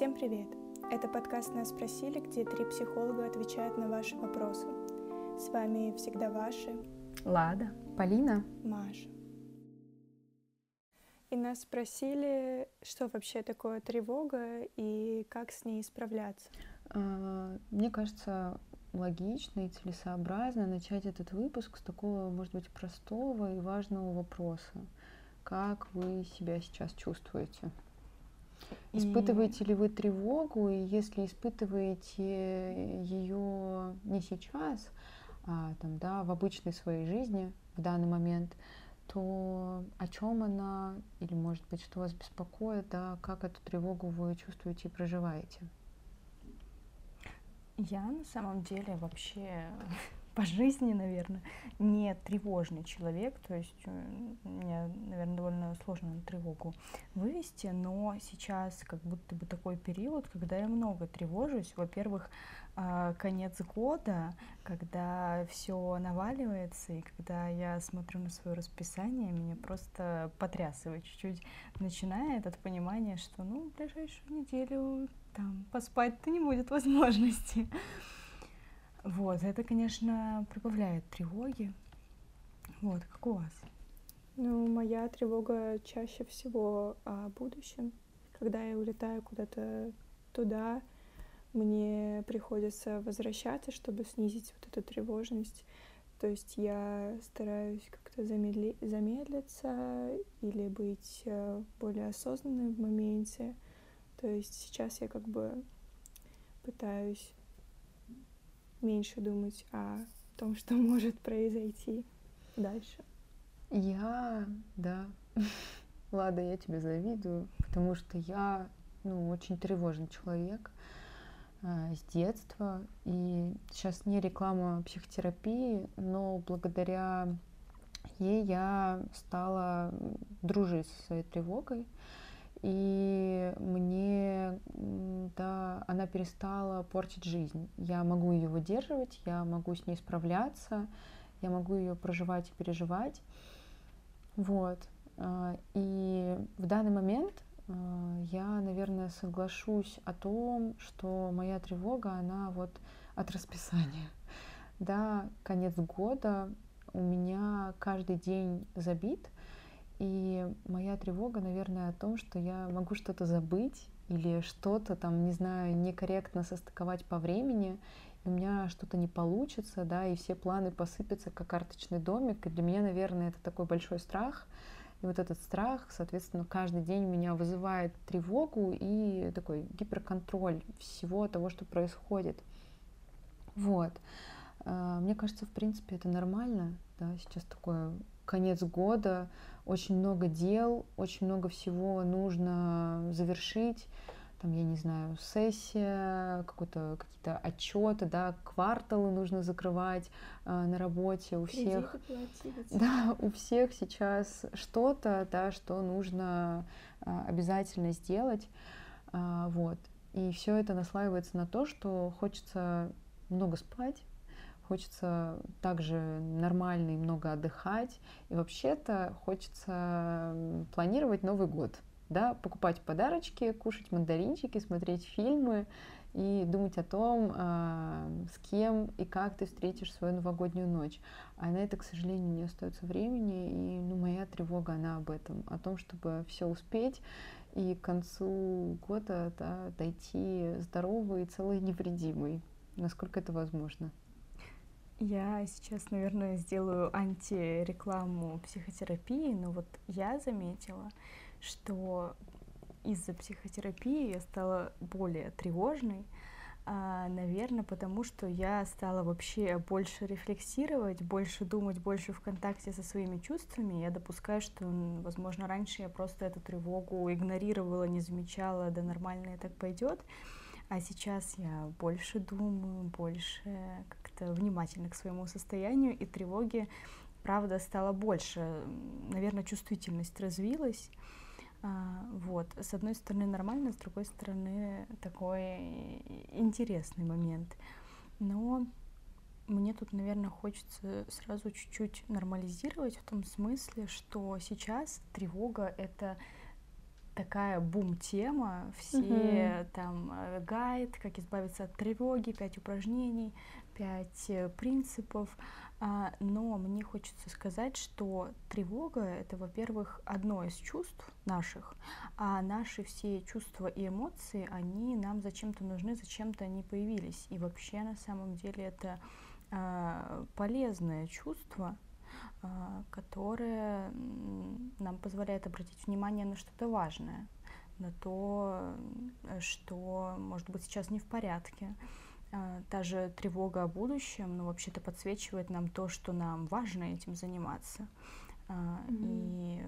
Всем привет! Это подкаст «Нас спросили», где три психолога отвечают на ваши вопросы. С вами всегда ваши Лада, Полина, Маша. И нас спросили, что вообще такое тревога и как с ней справляться. А, мне кажется, логично и целесообразно начать этот выпуск с такого, может быть, простого и важного вопроса. Как вы себя сейчас чувствуете? Испытываете ли вы тревогу, и если испытываете ее не сейчас, а там, да, в обычной своей жизни в данный момент, то о чем она, или может быть, что вас беспокоит, да, как эту тревогу вы чувствуете и проживаете? Я на самом деле вообще по жизни, наверное, не тревожный человек, то есть э, мне, наверное, довольно сложно на тревогу вывести, но сейчас как будто бы такой период, когда я много тревожусь. Во-первых, а, конец года, когда все наваливается, и когда я смотрю на свое расписание, меня просто потрясывает чуть-чуть, начинает от понимания, что, ну, в ближайшую неделю там поспать-то не будет возможности. Вот, это, конечно, прибавляет тревоги. Вот, как у вас? Ну, моя тревога чаще всего о будущем. Когда я улетаю куда-то туда, мне приходится возвращаться, чтобы снизить вот эту тревожность. То есть я стараюсь как-то замедли... замедлиться или быть э, более осознанной в моменте. То есть сейчас я как бы пытаюсь меньше думать о том, что может произойти дальше. Я, да. Ладно, я тебе завидую, потому что я, ну, очень тревожный человек э, с детства. И сейчас не реклама психотерапии, но благодаря ей я стала дружить со своей тревогой. И мне, да, она перестала портить жизнь. Я могу ее выдерживать, я могу с ней справляться, я могу ее проживать и переживать. Вот. А, и в данный момент а, я, наверное, соглашусь о том, что моя тревога, она вот от расписания. Да, конец года у меня каждый день забит — и моя тревога, наверное, о том, что я могу что-то забыть или что-то там, не знаю, некорректно состыковать по времени, и у меня что-то не получится, да, и все планы посыпятся, как карточный домик. И для меня, наверное, это такой большой страх. И вот этот страх, соответственно, каждый день меня вызывает тревогу и такой гиперконтроль всего того, что происходит. Вот. А, мне кажется, в принципе, это нормально. Да, сейчас такое конец года, очень много дел, очень много всего нужно завершить. Там, я не знаю, сессия, какой-то, какие-то отчеты, да, кварталы нужно закрывать э, на работе у всех. Да, у всех сейчас что-то, да, что нужно э, обязательно сделать. Э, вот. И все это наслаивается на то, что хочется много спать, хочется также нормально и много отдыхать. И вообще-то хочется планировать Новый год. Да, покупать подарочки, кушать мандаринчики, смотреть фильмы и думать о том, а, с кем и как ты встретишь свою новогоднюю ночь. А на это, к сожалению, не остается времени, и ну, моя тревога, она об этом, о том, чтобы все успеть и к концу года да, дойти здоровый, целый, невредимый, насколько это возможно. Я сейчас, наверное, сделаю антирекламу психотерапии, но вот я заметила, что из-за психотерапии я стала более тревожной, а, наверное, потому что я стала вообще больше рефлексировать, больше думать, больше в контакте со своими чувствами. Я допускаю, что, возможно, раньше я просто эту тревогу игнорировала, не замечала, да нормально и так пойдет. А сейчас я больше думаю, больше как-то внимательно к своему состоянию, и тревоги, правда, стало больше. Наверное, чувствительность развилась. А, вот. С одной стороны нормально, с другой стороны такой интересный момент. Но мне тут, наверное, хочется сразу чуть-чуть нормализировать в том смысле, что сейчас тревога — это такая бум-тема, все угу. там э, гайд, как избавиться от тревоги, пять упражнений, пять э, принципов. А, но мне хочется сказать, что тревога это, во-первых, одно из чувств наших, а наши все чувства и эмоции, они нам зачем-то нужны, зачем-то они появились. И вообще на самом деле это а, полезное чувство, а, которое нам позволяет обратить внимание на что-то важное, на то, что, может быть, сейчас не в порядке, а, та же тревога о будущем, ну, вообще-то подсвечивает нам то, что нам важно этим заниматься. Mm-hmm. И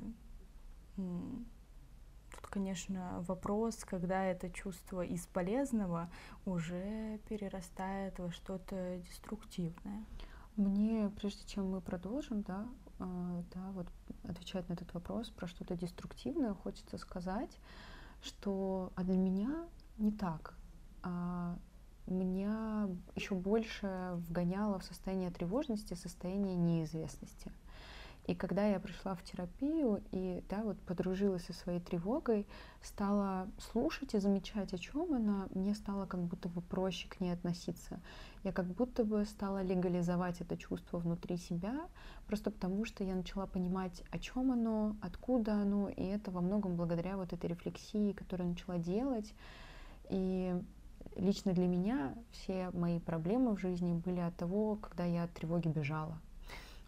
тут, конечно, вопрос, когда это чувство из полезного уже перерастает во что-то деструктивное. Мне, прежде чем мы продолжим, да, а, да, вот отвечать на этот вопрос про что-то деструктивное, хочется сказать, что а для меня не так. А меня еще больше вгоняло в состояние тревожности, состояние неизвестности. И когда я пришла в терапию и да, вот подружилась со своей тревогой, стала слушать и замечать, о чем она, мне стало как будто бы проще к ней относиться. Я как будто бы стала легализовать это чувство внутри себя, просто потому что я начала понимать, о чем оно, откуда оно, и это во многом благодаря вот этой рефлексии, которую начала делать. И лично для меня все мои проблемы в жизни были от того, когда я от тревоги бежала.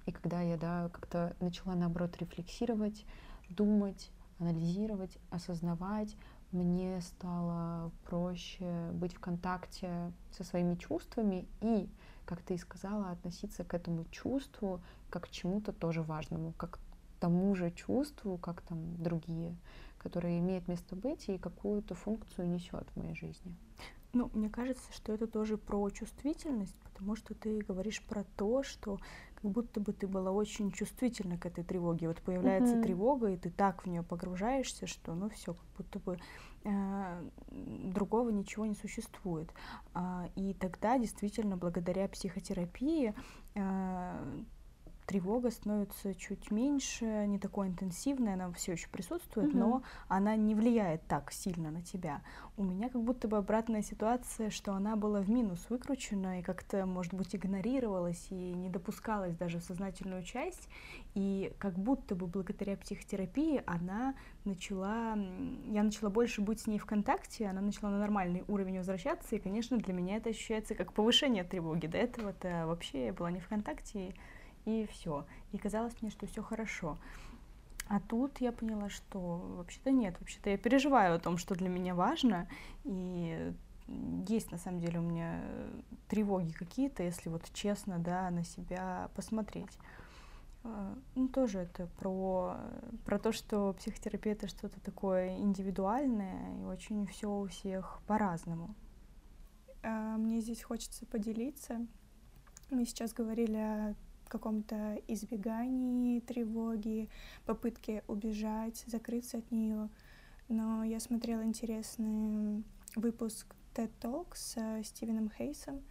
И когда я да, как-то начала, наоборот, рефлексировать, думать, анализировать, осознавать, мне стало проще быть в контакте со своими чувствами и, как ты и сказала, относиться к этому чувству как к чему-то тоже важному, как к тому же чувству, как там другие, которые имеют место быть и какую-то функцию несет в моей жизни. Ну, мне кажется, что это тоже про чувствительность, потому что ты говоришь про то, что как будто бы ты была очень чувствительна к этой тревоге. Вот появляется mm-hmm. тревога, и ты так в нее погружаешься, что ну все, как будто бы э, другого ничего не существует. А, и тогда действительно благодаря психотерапии э, тревога становится чуть меньше, не такой интенсивной, она все еще присутствует, угу. но она не влияет так сильно на тебя. У меня как будто бы обратная ситуация, что она была в минус выкручена и как-то, может быть, игнорировалась и не допускалась даже в сознательную часть. И как будто бы благодаря психотерапии она начала, я начала больше быть с ней в контакте, она начала на нормальный уровень возвращаться, и, конечно, для меня это ощущается как повышение тревоги. До этого-то вообще я была не в контакте, и все. И казалось мне, что все хорошо. А тут я поняла, что вообще-то нет, вообще-то я переживаю о том, что для меня важно, и есть на самом деле у меня тревоги какие-то, если вот честно, да, на себя посмотреть. А, ну, тоже это про, про то, что психотерапия это что-то такое индивидуальное, и очень все у всех по-разному. А, мне здесь хочется поделиться. Мы сейчас говорили о каком-то избегании тревоги, попытке убежать, закрыться от нее. Но я смотрела интересный выпуск TED Talk с Стивеном Хейсом,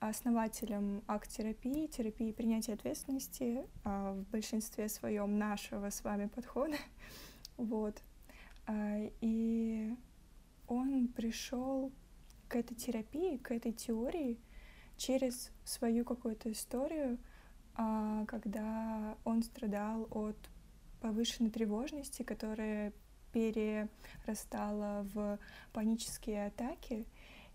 основателем акт-терапии, терапии принятия ответственности а, в большинстве своем нашего с вами подхода. вот. А, и он пришел к этой терапии, к этой теории через свою какую-то историю, когда он страдал от повышенной тревожности, которая перерастала в панические атаки,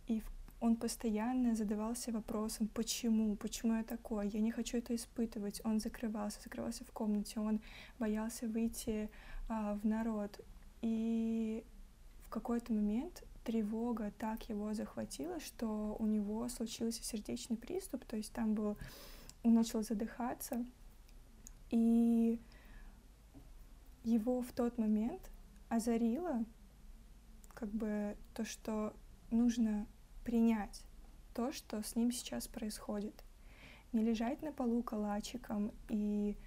и он постоянно задавался вопросом, почему, почему я такой, я не хочу это испытывать. Он закрывался, закрывался в комнате, он боялся выйти а, в народ. И в какой-то момент тревога так его захватила, что у него случился сердечный приступ, то есть там был он начал задыхаться, и его в тот момент озарило как бы то, что нужно принять то, что с ним сейчас происходит. Не лежать на полу калачиком и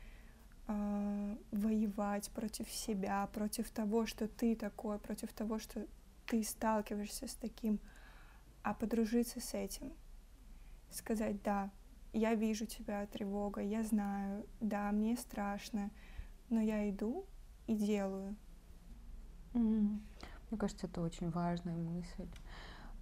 э, воевать против себя, против того, что ты такой, против того, что ты сталкиваешься с таким, а подружиться с этим. Сказать, да, я вижу тебя, тревога, я знаю, да, мне страшно, но я иду и делаю. Мне кажется, это очень важная мысль.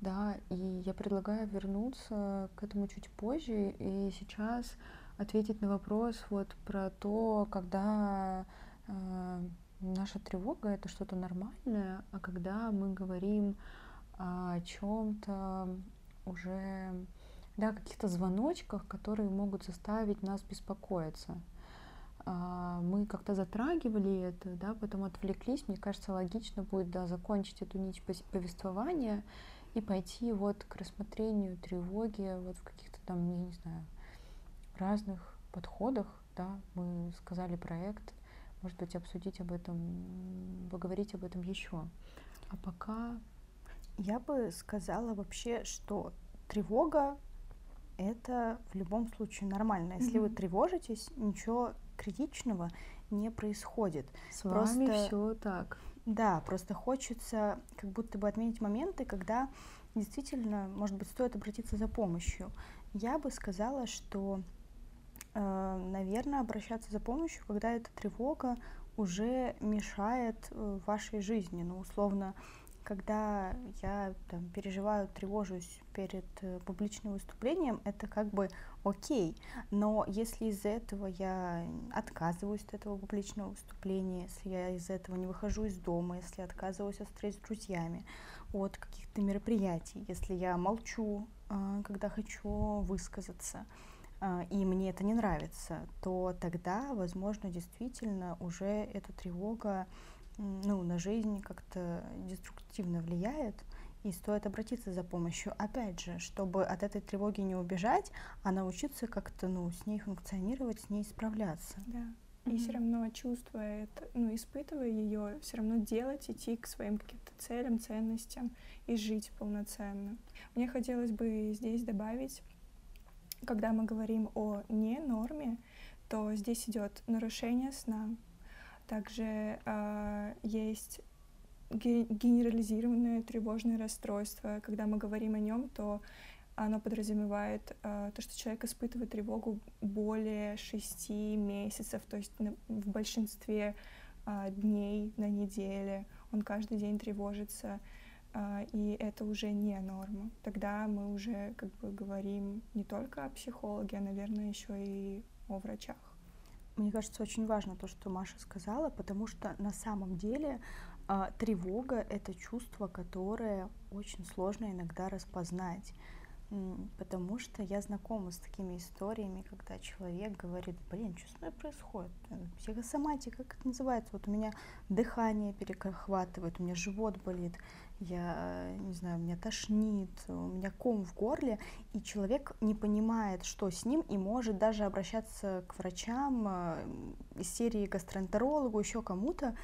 Да, и я предлагаю вернуться к этому чуть позже и сейчас ответить на вопрос вот про то, когда э, наша тревога это что-то нормальное, а когда мы говорим о чем-то уже, да, каких-то звоночках, которые могут заставить нас беспокоиться. А, мы как-то затрагивали это, да, потом отвлеклись. Мне кажется, логично будет, да, закончить эту нить повествования и пойти вот к рассмотрению тревоги вот в каких-то там, я не знаю, разных подходах, да, мы сказали проект, может быть, обсудить об этом, поговорить об этом еще. А пока... Я бы сказала вообще, что тревога это в любом случае нормально. Если mm-hmm. вы тревожитесь, ничего критичного не происходит. С просто... вами все так. Да, просто хочется как будто бы отметить моменты, когда действительно, может быть, стоит обратиться за помощью. Я бы сказала, что, э, наверное, обращаться за помощью, когда эта тревога уже мешает э, вашей жизни. Ну, условно, когда я там, переживаю, тревожусь перед э, публичным выступлением, это как бы окей. Но если из-за этого я отказываюсь от этого публичного выступления, если я из-за этого не выхожу из дома, если я отказываюсь от встреч с друзьями, от каких-то мероприятий, если я молчу, э, когда хочу высказаться, э, и мне это не нравится, то тогда, возможно, действительно уже эта тревога ну, на жизнь как-то деструктивно влияет, и стоит обратиться за помощью. Опять же, чтобы от этой тревоги не убежать, а научиться как-то ну, с ней функционировать, с ней справляться. Да. Mm-hmm. И все равно чувствуя это, ну, испытывая ее, все равно делать, идти к своим каким-то целям, ценностям и жить полноценно. Мне хотелось бы здесь добавить, когда мы говорим о не норме, то здесь идет нарушение сна, также э, есть генерализированное тревожное расстройство. Когда мы говорим о нем, то оно подразумевает э, то, что человек испытывает тревогу более шести месяцев, то есть на, в большинстве э, дней на неделе он каждый день тревожится, э, и это уже не норма. Тогда мы уже как бы говорим не только о психологе, а, наверное, еще и о врачах. Мне кажется, очень важно то, что Маша сказала, потому что на самом деле э, тревога это чувство, которое очень сложно иногда распознать. Потому что я знакома с такими историями, когда человек говорит, блин, что с мной происходит? Психосоматика, как это называется? Вот у меня дыхание перехватывает, у меня живот болит, я не знаю, меня тошнит, у меня ком в горле, и человек не понимает, что с ним, и может даже обращаться к врачам э, из серии гастроэнтерологу, еще кому-то,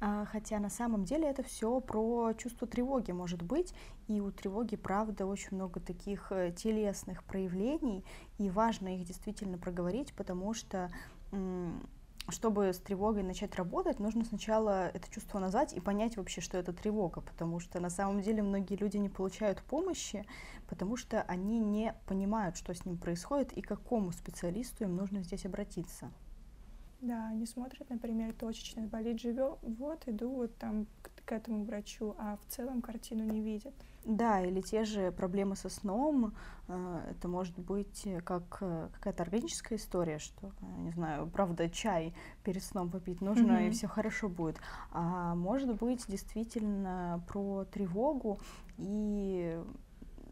а, хотя на самом деле это все про чувство тревоги может быть, и у тревоги, правда, очень много таких э, телесных проявлений, и важно их действительно проговорить, потому что чтобы с тревогой начать работать, нужно сначала это чувство назвать и понять вообще, что это тревога, потому что на самом деле многие люди не получают помощи, потому что они не понимают, что с ним происходит и к какому специалисту им нужно здесь обратиться. Да, они смотрят, например, точечно, болит живет, вот иду вот там к, к этому врачу, а в целом картину не видят. Да, или те же проблемы со сном. Э, это может быть как э, какая-то органическая история, что, э, не знаю, правда, чай перед сном попить нужно, mm-hmm. и все хорошо будет. А может быть действительно про тревогу и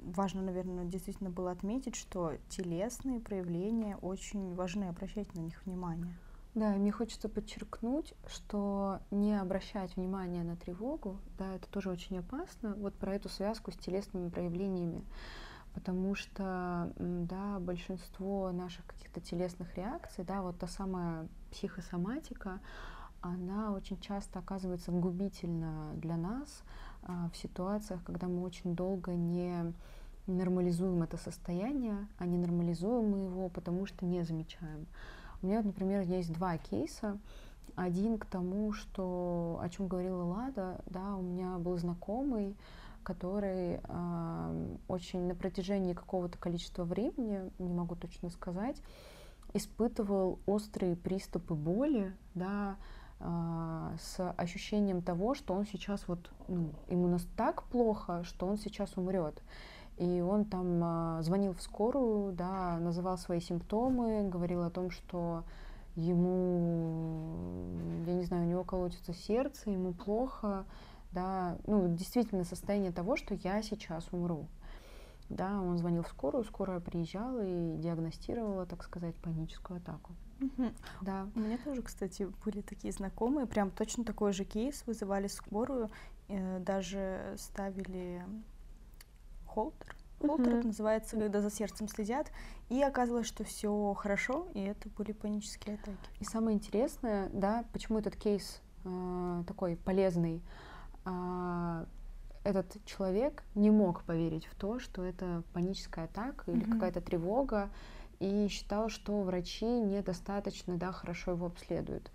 важно, наверное, действительно было отметить, что телесные проявления очень важны, обращать на них внимание. Да, и мне хочется подчеркнуть, что не обращать внимания на тревогу, да, это тоже очень опасно, вот про эту связку с телесными проявлениями, потому что, да, большинство наших каких-то телесных реакций, да, вот та самая психосоматика, она очень часто оказывается губительна для нас а, в ситуациях, когда мы очень долго не нормализуем это состояние, а не нормализуем мы его, потому что не замечаем. У меня, например, есть два кейса. Один к тому, что, о чем говорила Лада, да, у меня был знакомый, который э, очень на протяжении какого-то количества времени, не могу точно сказать, испытывал острые приступы боли, да, э, с ощущением того, что он сейчас вот, ну, ему нас так плохо, что он сейчас умрет. И он там а, звонил в скорую, да, называл свои симптомы, говорил о том, что ему, я не знаю, у него колотится сердце, ему плохо, да, ну, действительно состояние того, что я сейчас умру. Да, он звонил в скорую, скорая приезжала и диагностировала, так сказать, паническую атаку. Угу. Да. У меня тоже, кстати, были такие знакомые, прям точно такой же кейс, вызывали скорую, э, даже ставили холтер, холтер это называется, когда за сердцем следят, и оказалось, что все хорошо, и это были панические атаки. И самое интересное, да, почему этот кейс э, такой полезный, э, этот человек не мог поверить в то, что это паническая атака или uh-huh. какая-то тревога, и считал, что врачи недостаточно да, хорошо его обследуют.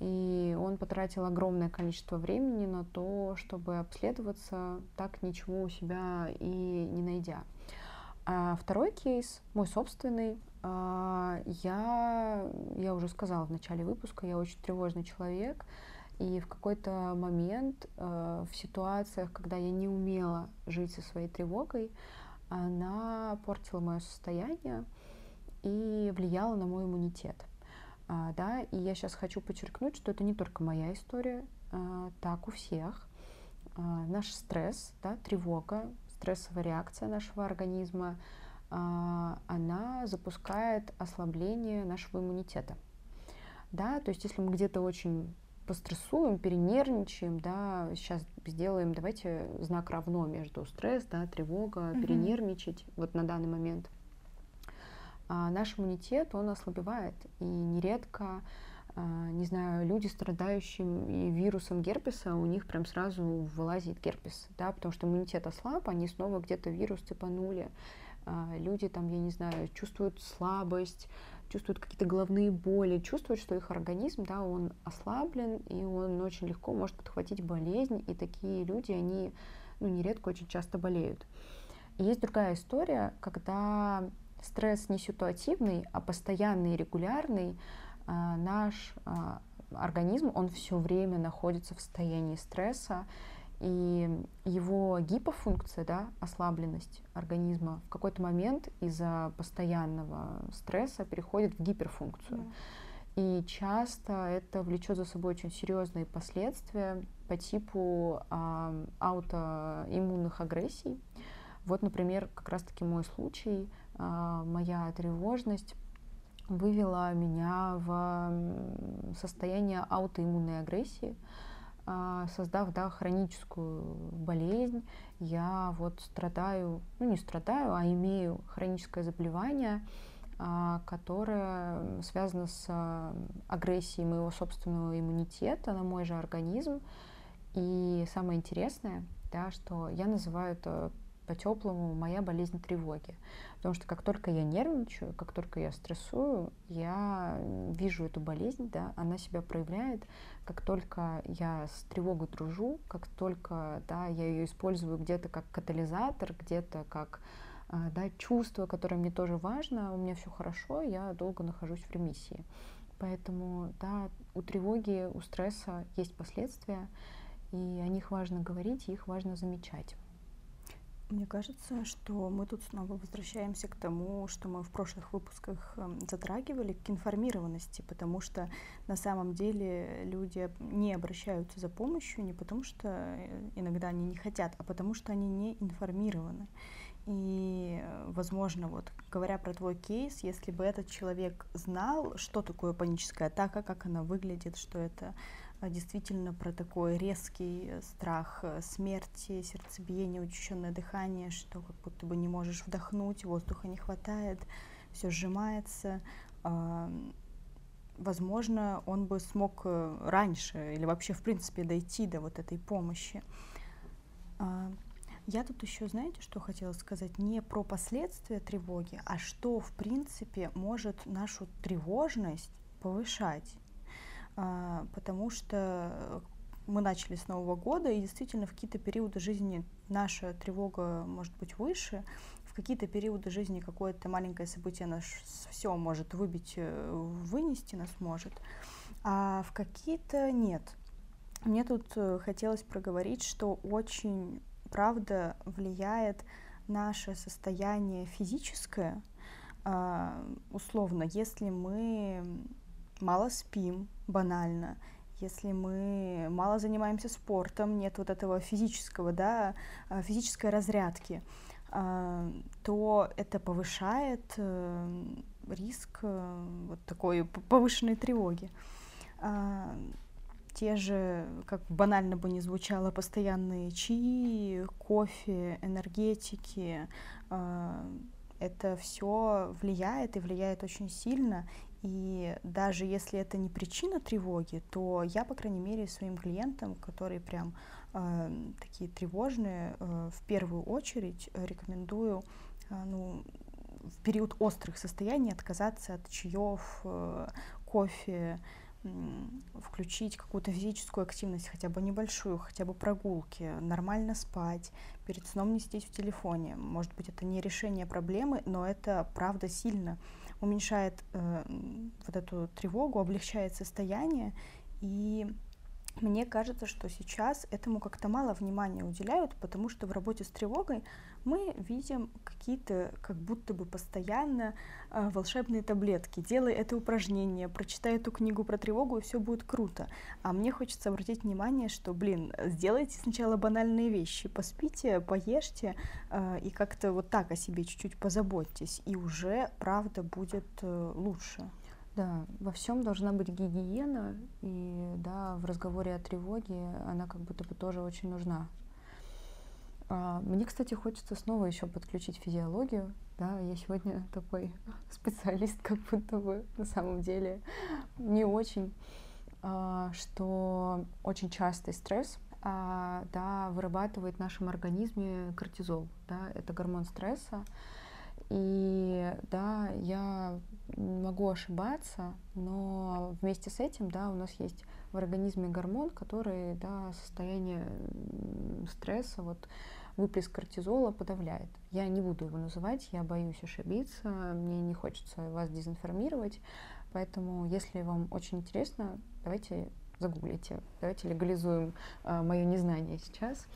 И он потратил огромное количество времени на то, чтобы обследоваться, так ничего у себя и не найдя. А второй кейс, мой собственный, а, я, я уже сказала в начале выпуска, я очень тревожный человек, и в какой-то момент а, в ситуациях, когда я не умела жить со своей тревогой, она портила мое состояние и влияла на мой иммунитет. А, да, и я сейчас хочу подчеркнуть, что это не только моя история, а, так у всех. А, наш стресс, да, тревога, стрессовая реакция нашего организма, она запускает ослабление нашего иммунитета. Да, то есть если мы где-то очень пострессуем, перенервничаем, да, сейчас сделаем, давайте знак равно между стресс, да, тревога, mm-hmm. перенервничать вот на данный момент – а наш иммунитет, он ослабевает. И нередко, а, не знаю, люди, страдающие вирусом герпеса, у них прям сразу вылазит герпес, да, потому что иммунитет ослаб, они снова где-то вирус цепанули. А, люди там, я не знаю, чувствуют слабость, чувствуют какие-то головные боли, чувствуют, что их организм, да, он ослаблен, и он очень легко может подхватить болезнь, и такие люди, они, ну, нередко очень часто болеют. Есть другая история, когда стресс не ситуативный, а постоянный и регулярный, а, наш а, организм, он все время находится в состоянии стресса, и его гипофункция, да, ослабленность организма в какой-то момент из-за постоянного стресса переходит в гиперфункцию. Да. И часто это влечет за собой очень серьезные последствия по типу э, аутоиммунных агрессий. Вот, например, как раз-таки мой случай. А, моя тревожность вывела меня в состояние аутоиммунной агрессии, а, создав да, хроническую болезнь. Я вот страдаю, ну не страдаю, а имею хроническое заболевание, а, которое связано с агрессией моего собственного иммунитета на мой же организм. И самое интересное, да, что я называю это по-теплому моя болезнь тревоги. Потому что как только я нервничаю, как только я стрессую, я вижу эту болезнь, да, она себя проявляет. Как только я с тревогой дружу, как только да, я ее использую где-то как катализатор, где-то как а, да, чувство, которое мне тоже важно, у меня все хорошо, я долго нахожусь в ремиссии. Поэтому да, у тревоги, у стресса есть последствия, и о них важно говорить, и их важно замечать. Мне кажется, что мы тут снова возвращаемся к тому, что мы в прошлых выпусках эм, затрагивали, к информированности, потому что на самом деле люди не обращаются за помощью не потому, что э, иногда они не хотят, а потому что они не информированы. И, возможно, вот говоря про твой кейс, если бы этот человек знал, что такое паническая атака, как она выглядит, что это действительно про такой резкий э, страх э, смерти, сердцебиение, учащенное дыхание, что как будто бы не можешь вдохнуть, воздуха не хватает, все сжимается. А, возможно, он бы смог э, раньше или вообще, в принципе, дойти до вот этой помощи. А, я тут еще, знаете, что хотела сказать? Не про последствия тревоги, а что, в принципе, может нашу тревожность повышать. А, потому что мы начали с Нового года, и действительно в какие-то периоды жизни наша тревога может быть выше, в какие-то периоды жизни какое-то маленькое событие нас все может выбить, э, вынести нас может, а в какие-то нет. мне тут э, хотелось проговорить, что очень, правда, влияет наше состояние физическое, а, условно, если мы мало спим, банально, если мы мало занимаемся спортом, нет вот этого физического, да, а, физической разрядки, а, то это повышает э, риск э, вот такой повышенной тревоги. Те же, как банально бы не звучало, постоянные чаи, кофе, энергетики, это все влияет и влияет очень сильно. И даже если это не причина тревоги, то я, по крайней мере, своим клиентам, которые прям э, такие тревожные, э, в первую очередь рекомендую э, ну, в период острых состояний отказаться от чаев, э, кофе, включить какую-то физическую активность, хотя бы небольшую, хотя бы прогулки, нормально спать, перед сном не сидеть в телефоне. Может быть, это не решение проблемы, но это правда сильно уменьшает э, вот эту тревогу, облегчает состояние и мне кажется, что сейчас этому как-то мало внимания уделяют, потому что в работе с тревогой мы видим какие-то как будто бы постоянно э, волшебные таблетки. Делай это упражнение, прочитай эту книгу про тревогу, и все будет круто. А мне хочется обратить внимание, что, блин, сделайте сначала банальные вещи, поспите, поешьте э, и как-то вот так о себе чуть-чуть позаботьтесь, и уже правда будет э, лучше. Да, во всем должна быть гигиена, и да, в разговоре о тревоге она как будто бы тоже очень нужна. А, мне, кстати, хочется снова еще подключить физиологию. Да, я сегодня такой специалист, как будто бы на самом деле не очень, а, что очень частый стресс а, да, вырабатывает в нашем организме кортизол. Да, это гормон стресса. И да, я могу ошибаться, но вместе с этим, да, у нас есть в организме гормон, который, да, состояние стресса, вот выплеск кортизола подавляет. Я не буду его называть, я боюсь ошибиться, мне не хочется вас дезинформировать, поэтому, если вам очень интересно, давайте загуглите, давайте легализуем э, мое незнание сейчас.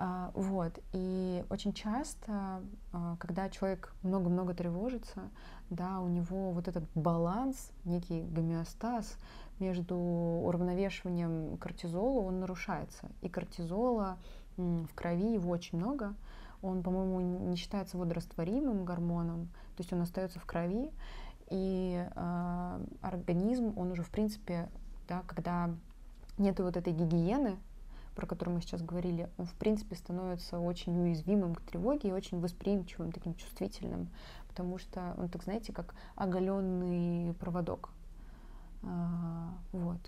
А, вот. И очень часто, а, когда человек много-много тревожится, да, у него вот этот баланс, некий гомеостаз между уравновешиванием кортизола, он нарушается. И кортизола в крови его очень много. Он, по-моему, не считается водорастворимым гормоном, то есть он остается в крови. И э, организм, он уже, в принципе, да, когда нет вот этой гигиены, про который мы сейчас говорили, он, в принципе, становится очень уязвимым к тревоге и очень восприимчивым, таким чувствительным, потому что он, так знаете, как оголенный проводок. А, вот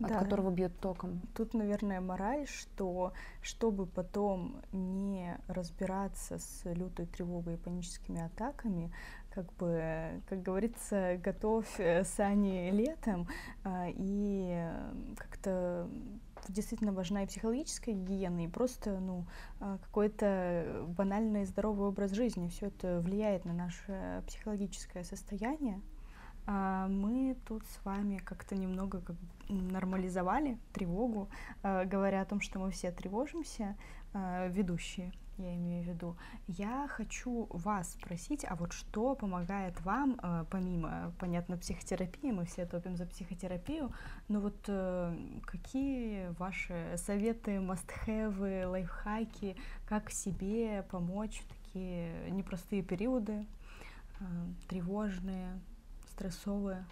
от да. которого бьет током. Тут, наверное, мораль, что чтобы потом не разбираться с лютой тревогой и паническими атаками, как бы, как говорится, готовь э, сани летом, а, и как-то действительно важна и психологическая гигиена, и просто ну, а, какой-то банальный здоровый образ жизни. Все это влияет на наше психологическое состояние. А, мы тут с вами как-то немного как нормализовали тревогу, а, говоря о том, что мы все тревожимся, ведущие я имею в виду. Я хочу вас спросить, а вот что помогает вам, помимо, понятно, психотерапии, мы все топим за психотерапию, но вот э, какие ваши советы, must-have, лайфхаки, как себе помочь в такие непростые периоды, тревожные, стрессовые?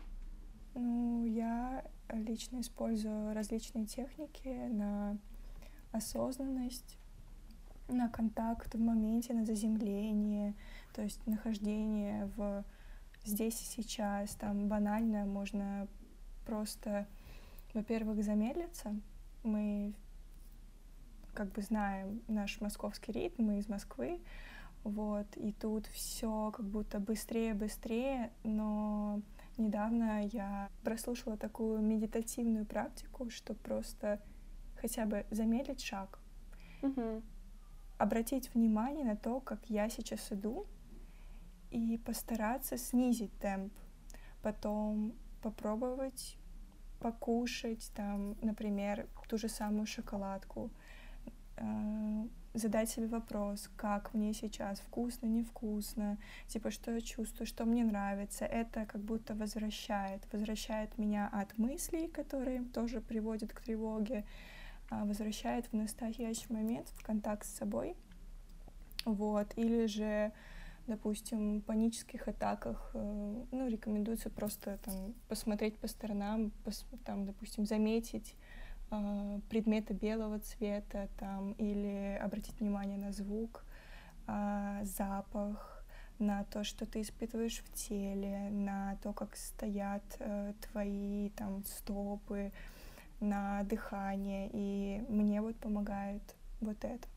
Ну, я лично использую различные техники на осознанность, на контакт в моменте, на заземление, то есть нахождение в здесь и сейчас. Там банально можно просто, во-первых, замедлиться. Мы как бы знаем наш московский ритм, мы из Москвы, вот, и тут все как будто быстрее, быстрее, но недавно я прослушала такую медитативную практику, что просто хотя бы замедлить шаг, угу обратить внимание на то, как я сейчас иду, и постараться снизить темп, потом попробовать покушать, там, например, ту же самую шоколадку, э, задать себе вопрос, как мне сейчас, вкусно, невкусно, типа, что я чувствую, что мне нравится. Это как будто возвращает, возвращает меня от мыслей, которые тоже приводят к тревоге, а возвращает в настоящий момент, в контакт с собой. Вот. Или же, допустим, в панических атаках, э, ну, рекомендуется просто там посмотреть по сторонам, пос, там, допустим, заметить э, предметы белого цвета, там, или обратить внимание на звук, э, запах, на то, что ты испытываешь в теле, на то, как стоят э, твои там стопы, на дыхание, и мне вот помогает вот это.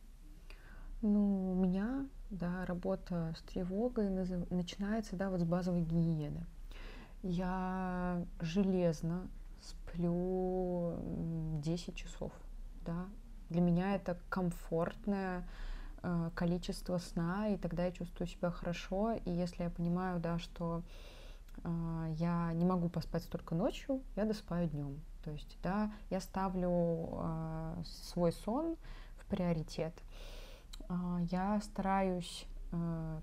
Ну, у меня, да, работа с тревогой начинается, да, вот с базовой гигиены. Я железно сплю 10 часов, да. Для меня это комфортное э, количество сна, и тогда я чувствую себя хорошо. И если я понимаю, да, что э, я не могу поспать столько ночью, я досыпаю днем. То есть, да, я ставлю э, свой сон в приоритет. Я стараюсь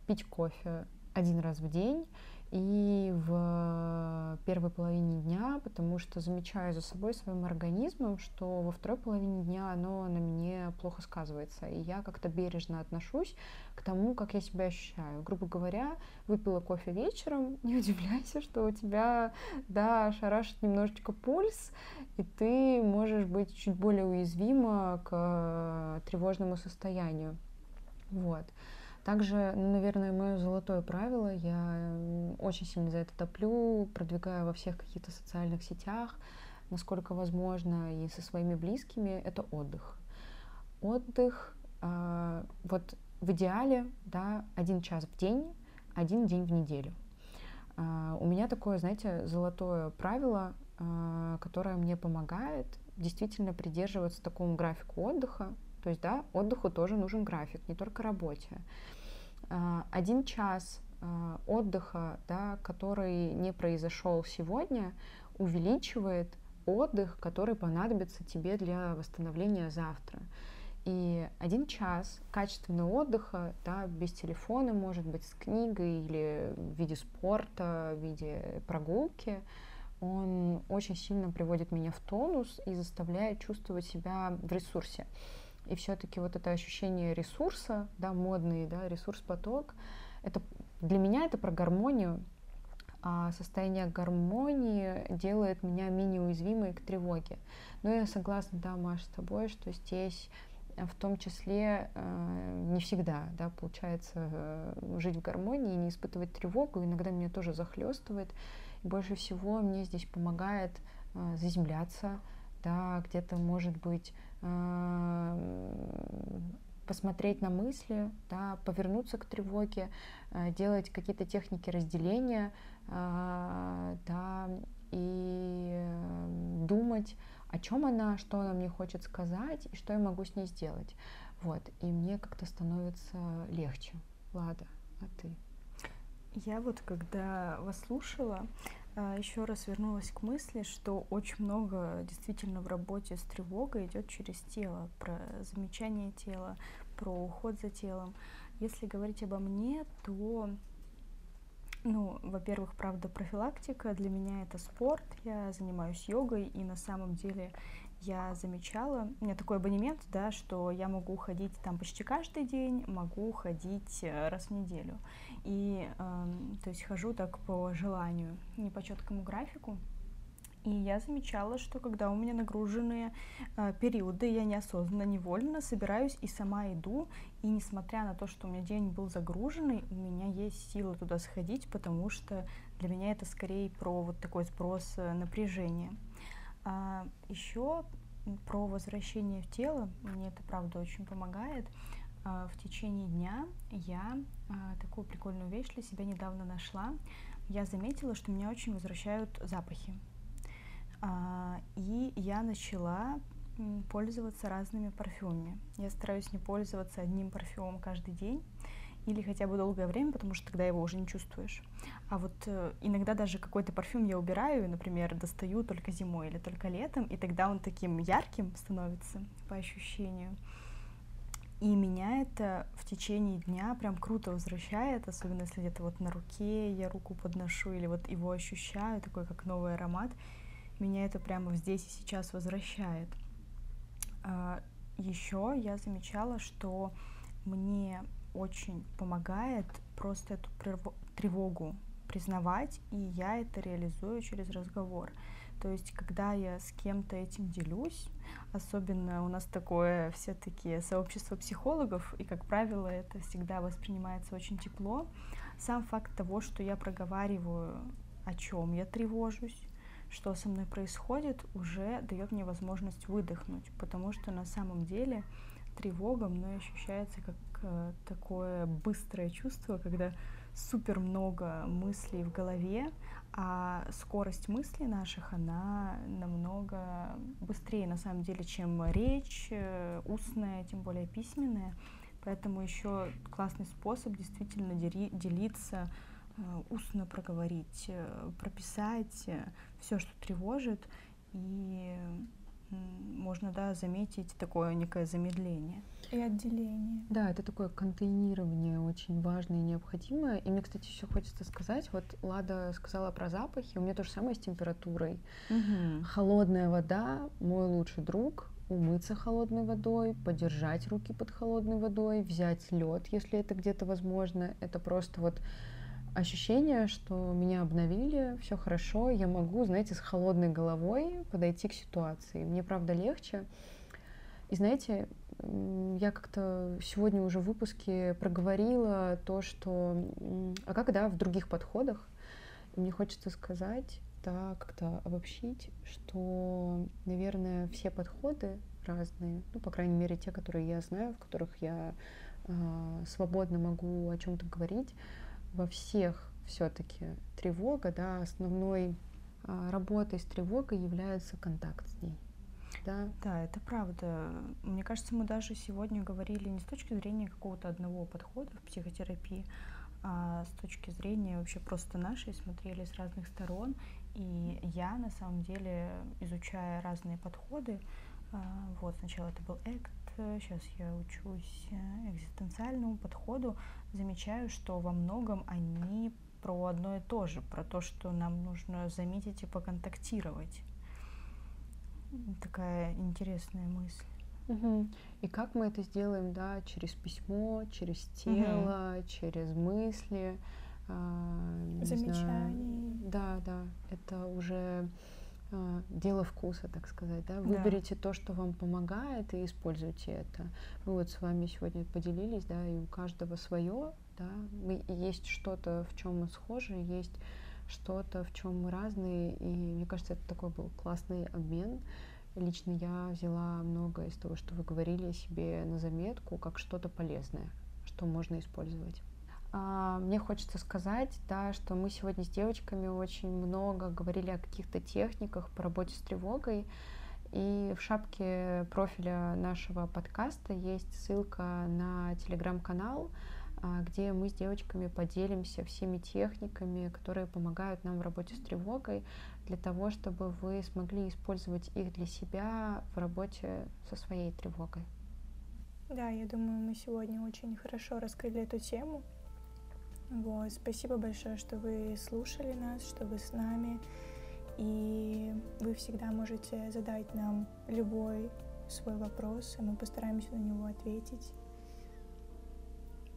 пить кофе один раз в день и в первой половине дня, потому что замечаю за собой своим организмом, что во второй половине дня оно на мне плохо сказывается, и я как-то бережно отношусь к тому, как я себя ощущаю. Грубо говоря, выпила кофе вечером, не удивляйся, что у тебя, да, шарашит немножечко пульс, и ты можешь быть чуть более уязвима к тревожному состоянию. Вот. Также, ну, наверное, мое золотое правило, я очень сильно за это топлю, продвигаю во всех каких-то социальных сетях, насколько возможно, и со своими близкими, это отдых. Отдых, э, вот в идеале, да, один час в день, один день в неделю. Э, у меня такое, знаете, золотое правило, э, которое мне помогает действительно придерживаться такому графику отдыха, то есть, да, отдыху тоже нужен график, не только работе. А, один час а, отдыха, да, который не произошел сегодня, увеличивает отдых, который понадобится тебе для восстановления завтра. И один час качественного отдыха, да, без телефона, может быть, с книгой или в виде спорта, в виде прогулки, он очень сильно приводит меня в тонус и заставляет чувствовать себя в ресурсе. И все-таки вот это ощущение ресурса, да, модный, да, ресурс-поток, это для меня это про гармонию, а состояние гармонии делает меня менее уязвимой к тревоге. Но я согласна, да, Маша, с тобой, что здесь э, в том числе э, не всегда, да, получается э, жить в гармонии и не испытывать тревогу. Иногда меня тоже захлестывает. Больше всего мне здесь помогает э, заземляться, да, где-то, может быть, посмотреть на мысли, да, повернуться к тревоге, э, делать какие-то техники разделения, э, да, и думать, о чем она, что она мне хочет сказать и что я могу с ней сделать. Вот, и мне как-то становится легче. Лада, а ты? Я вот, когда вас слушала, еще раз вернулась к мысли, что очень много действительно в работе с тревогой идет через тело, про замечание тела, про уход за телом. Если говорить обо мне, то, ну, во-первых, правда, профилактика для меня это спорт, я занимаюсь йогой, и на самом деле я замечала, у меня такой абонемент, да, что я могу ходить там почти каждый день, могу ходить э, раз в неделю. И, э, то есть, хожу так по желанию, не по четкому графику. И я замечала, что когда у меня нагруженные э, периоды, я неосознанно, невольно собираюсь и сама иду. И несмотря на то, что у меня день был загруженный, у меня есть сила туда сходить, потому что для меня это скорее про вот такой сброс э, напряжения. А еще про возвращение в тело, мне это правда очень помогает. А, в течение дня я а, такую прикольную вещь для себя недавно нашла. Я заметила, что меня очень возвращают запахи. А, и я начала пользоваться разными парфюмами. Я стараюсь не пользоваться одним парфюмом каждый день. Или хотя бы долгое время, потому что тогда его уже не чувствуешь. А вот э, иногда даже какой-то парфюм я убираю, например, достаю только зимой или только летом, и тогда он таким ярким становится по ощущению. И меня это в течение дня прям круто возвращает, особенно если где-то вот на руке я руку подношу или вот его ощущаю, такой как новый аромат. Меня это прямо здесь и сейчас возвращает. А, еще я замечала, что мне очень помогает просто эту тревогу признавать, и я это реализую через разговор. То есть, когда я с кем-то этим делюсь, особенно у нас такое все-таки сообщество психологов, и, как правило, это всегда воспринимается очень тепло, сам факт того, что я проговариваю, о чем я тревожусь, что со мной происходит, уже дает мне возможность выдохнуть, потому что на самом деле тревога мной ощущается как такое быстрое чувство, когда супер много мыслей в голове, а скорость мыслей наших, она намного быстрее на самом деле, чем речь, э, устная, тем более письменная. Поэтому еще классный способ действительно делиться, э, устно проговорить, прописать все, что тревожит, и можно, да, заметить такое некое замедление. И отделение. Да, это такое контейнирование очень важное и необходимое. И мне, кстати, еще хочется сказать, вот Лада сказала про запахи, у меня то же самое с температурой. Угу. Холодная вода — мой лучший друг, умыться холодной водой, подержать руки под холодной водой, взять лед, если это где-то возможно. Это просто вот ощущение, что меня обновили, все хорошо, я могу, знаете, с холодной головой подойти к ситуации. Мне, правда, легче. И знаете, я как-то сегодня уже в выпуске проговорила то, что... А как, да, в других подходах? мне хочется сказать, да, как-то обобщить, что, наверное, все подходы разные, ну, по крайней мере, те, которые я знаю, в которых я э, свободно могу о чем-то говорить, во всех все-таки тревога, да, основной а, работой с тревогой является контакт с ней. Да? да, это правда. Мне кажется, мы даже сегодня говорили не с точки зрения какого-то одного подхода в психотерапии, а с точки зрения вообще просто нашей, смотрели с разных сторон. И я, на самом деле, изучая разные подходы, а, вот сначала это был ACT, сейчас я учусь э, экзистенциальному подходу, замечаю, что во многом они про одно и то же, про то, что нам нужно заметить и поконтактировать. Такая интересная мысль. Угу. И как мы это сделаем, да, через письмо, через тело, угу. через мысли, э, замечания. Да, да, это уже э, дело вкуса, так сказать, да. Выберите да. то, что вам помогает, и используйте это. Мы вот с вами сегодня поделились, да, и у каждого свое, да. Мы, есть что-то, в чем мы схожи, есть что-то, в чем мы разные, и мне кажется, это такой был классный обмен. Лично я взяла много из того, что вы говорили себе на заметку, как что-то полезное, что можно использовать. А, мне хочется сказать, да, что мы сегодня с девочками очень много говорили о каких-то техниках по работе с тревогой. И в шапке профиля нашего подкаста есть ссылка на телеграм-канал, а, где мы с девочками поделимся всеми техниками, которые помогают нам в работе с тревогой, для того, чтобы вы смогли использовать их для себя в работе со своей тревогой. Да, я думаю, мы сегодня очень хорошо раскрыли эту тему. Вот, спасибо большое, что вы слушали нас, что вы с нами. И вы всегда можете задать нам любой свой вопрос, и мы постараемся на него ответить.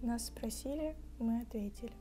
Нас спросили, мы ответили.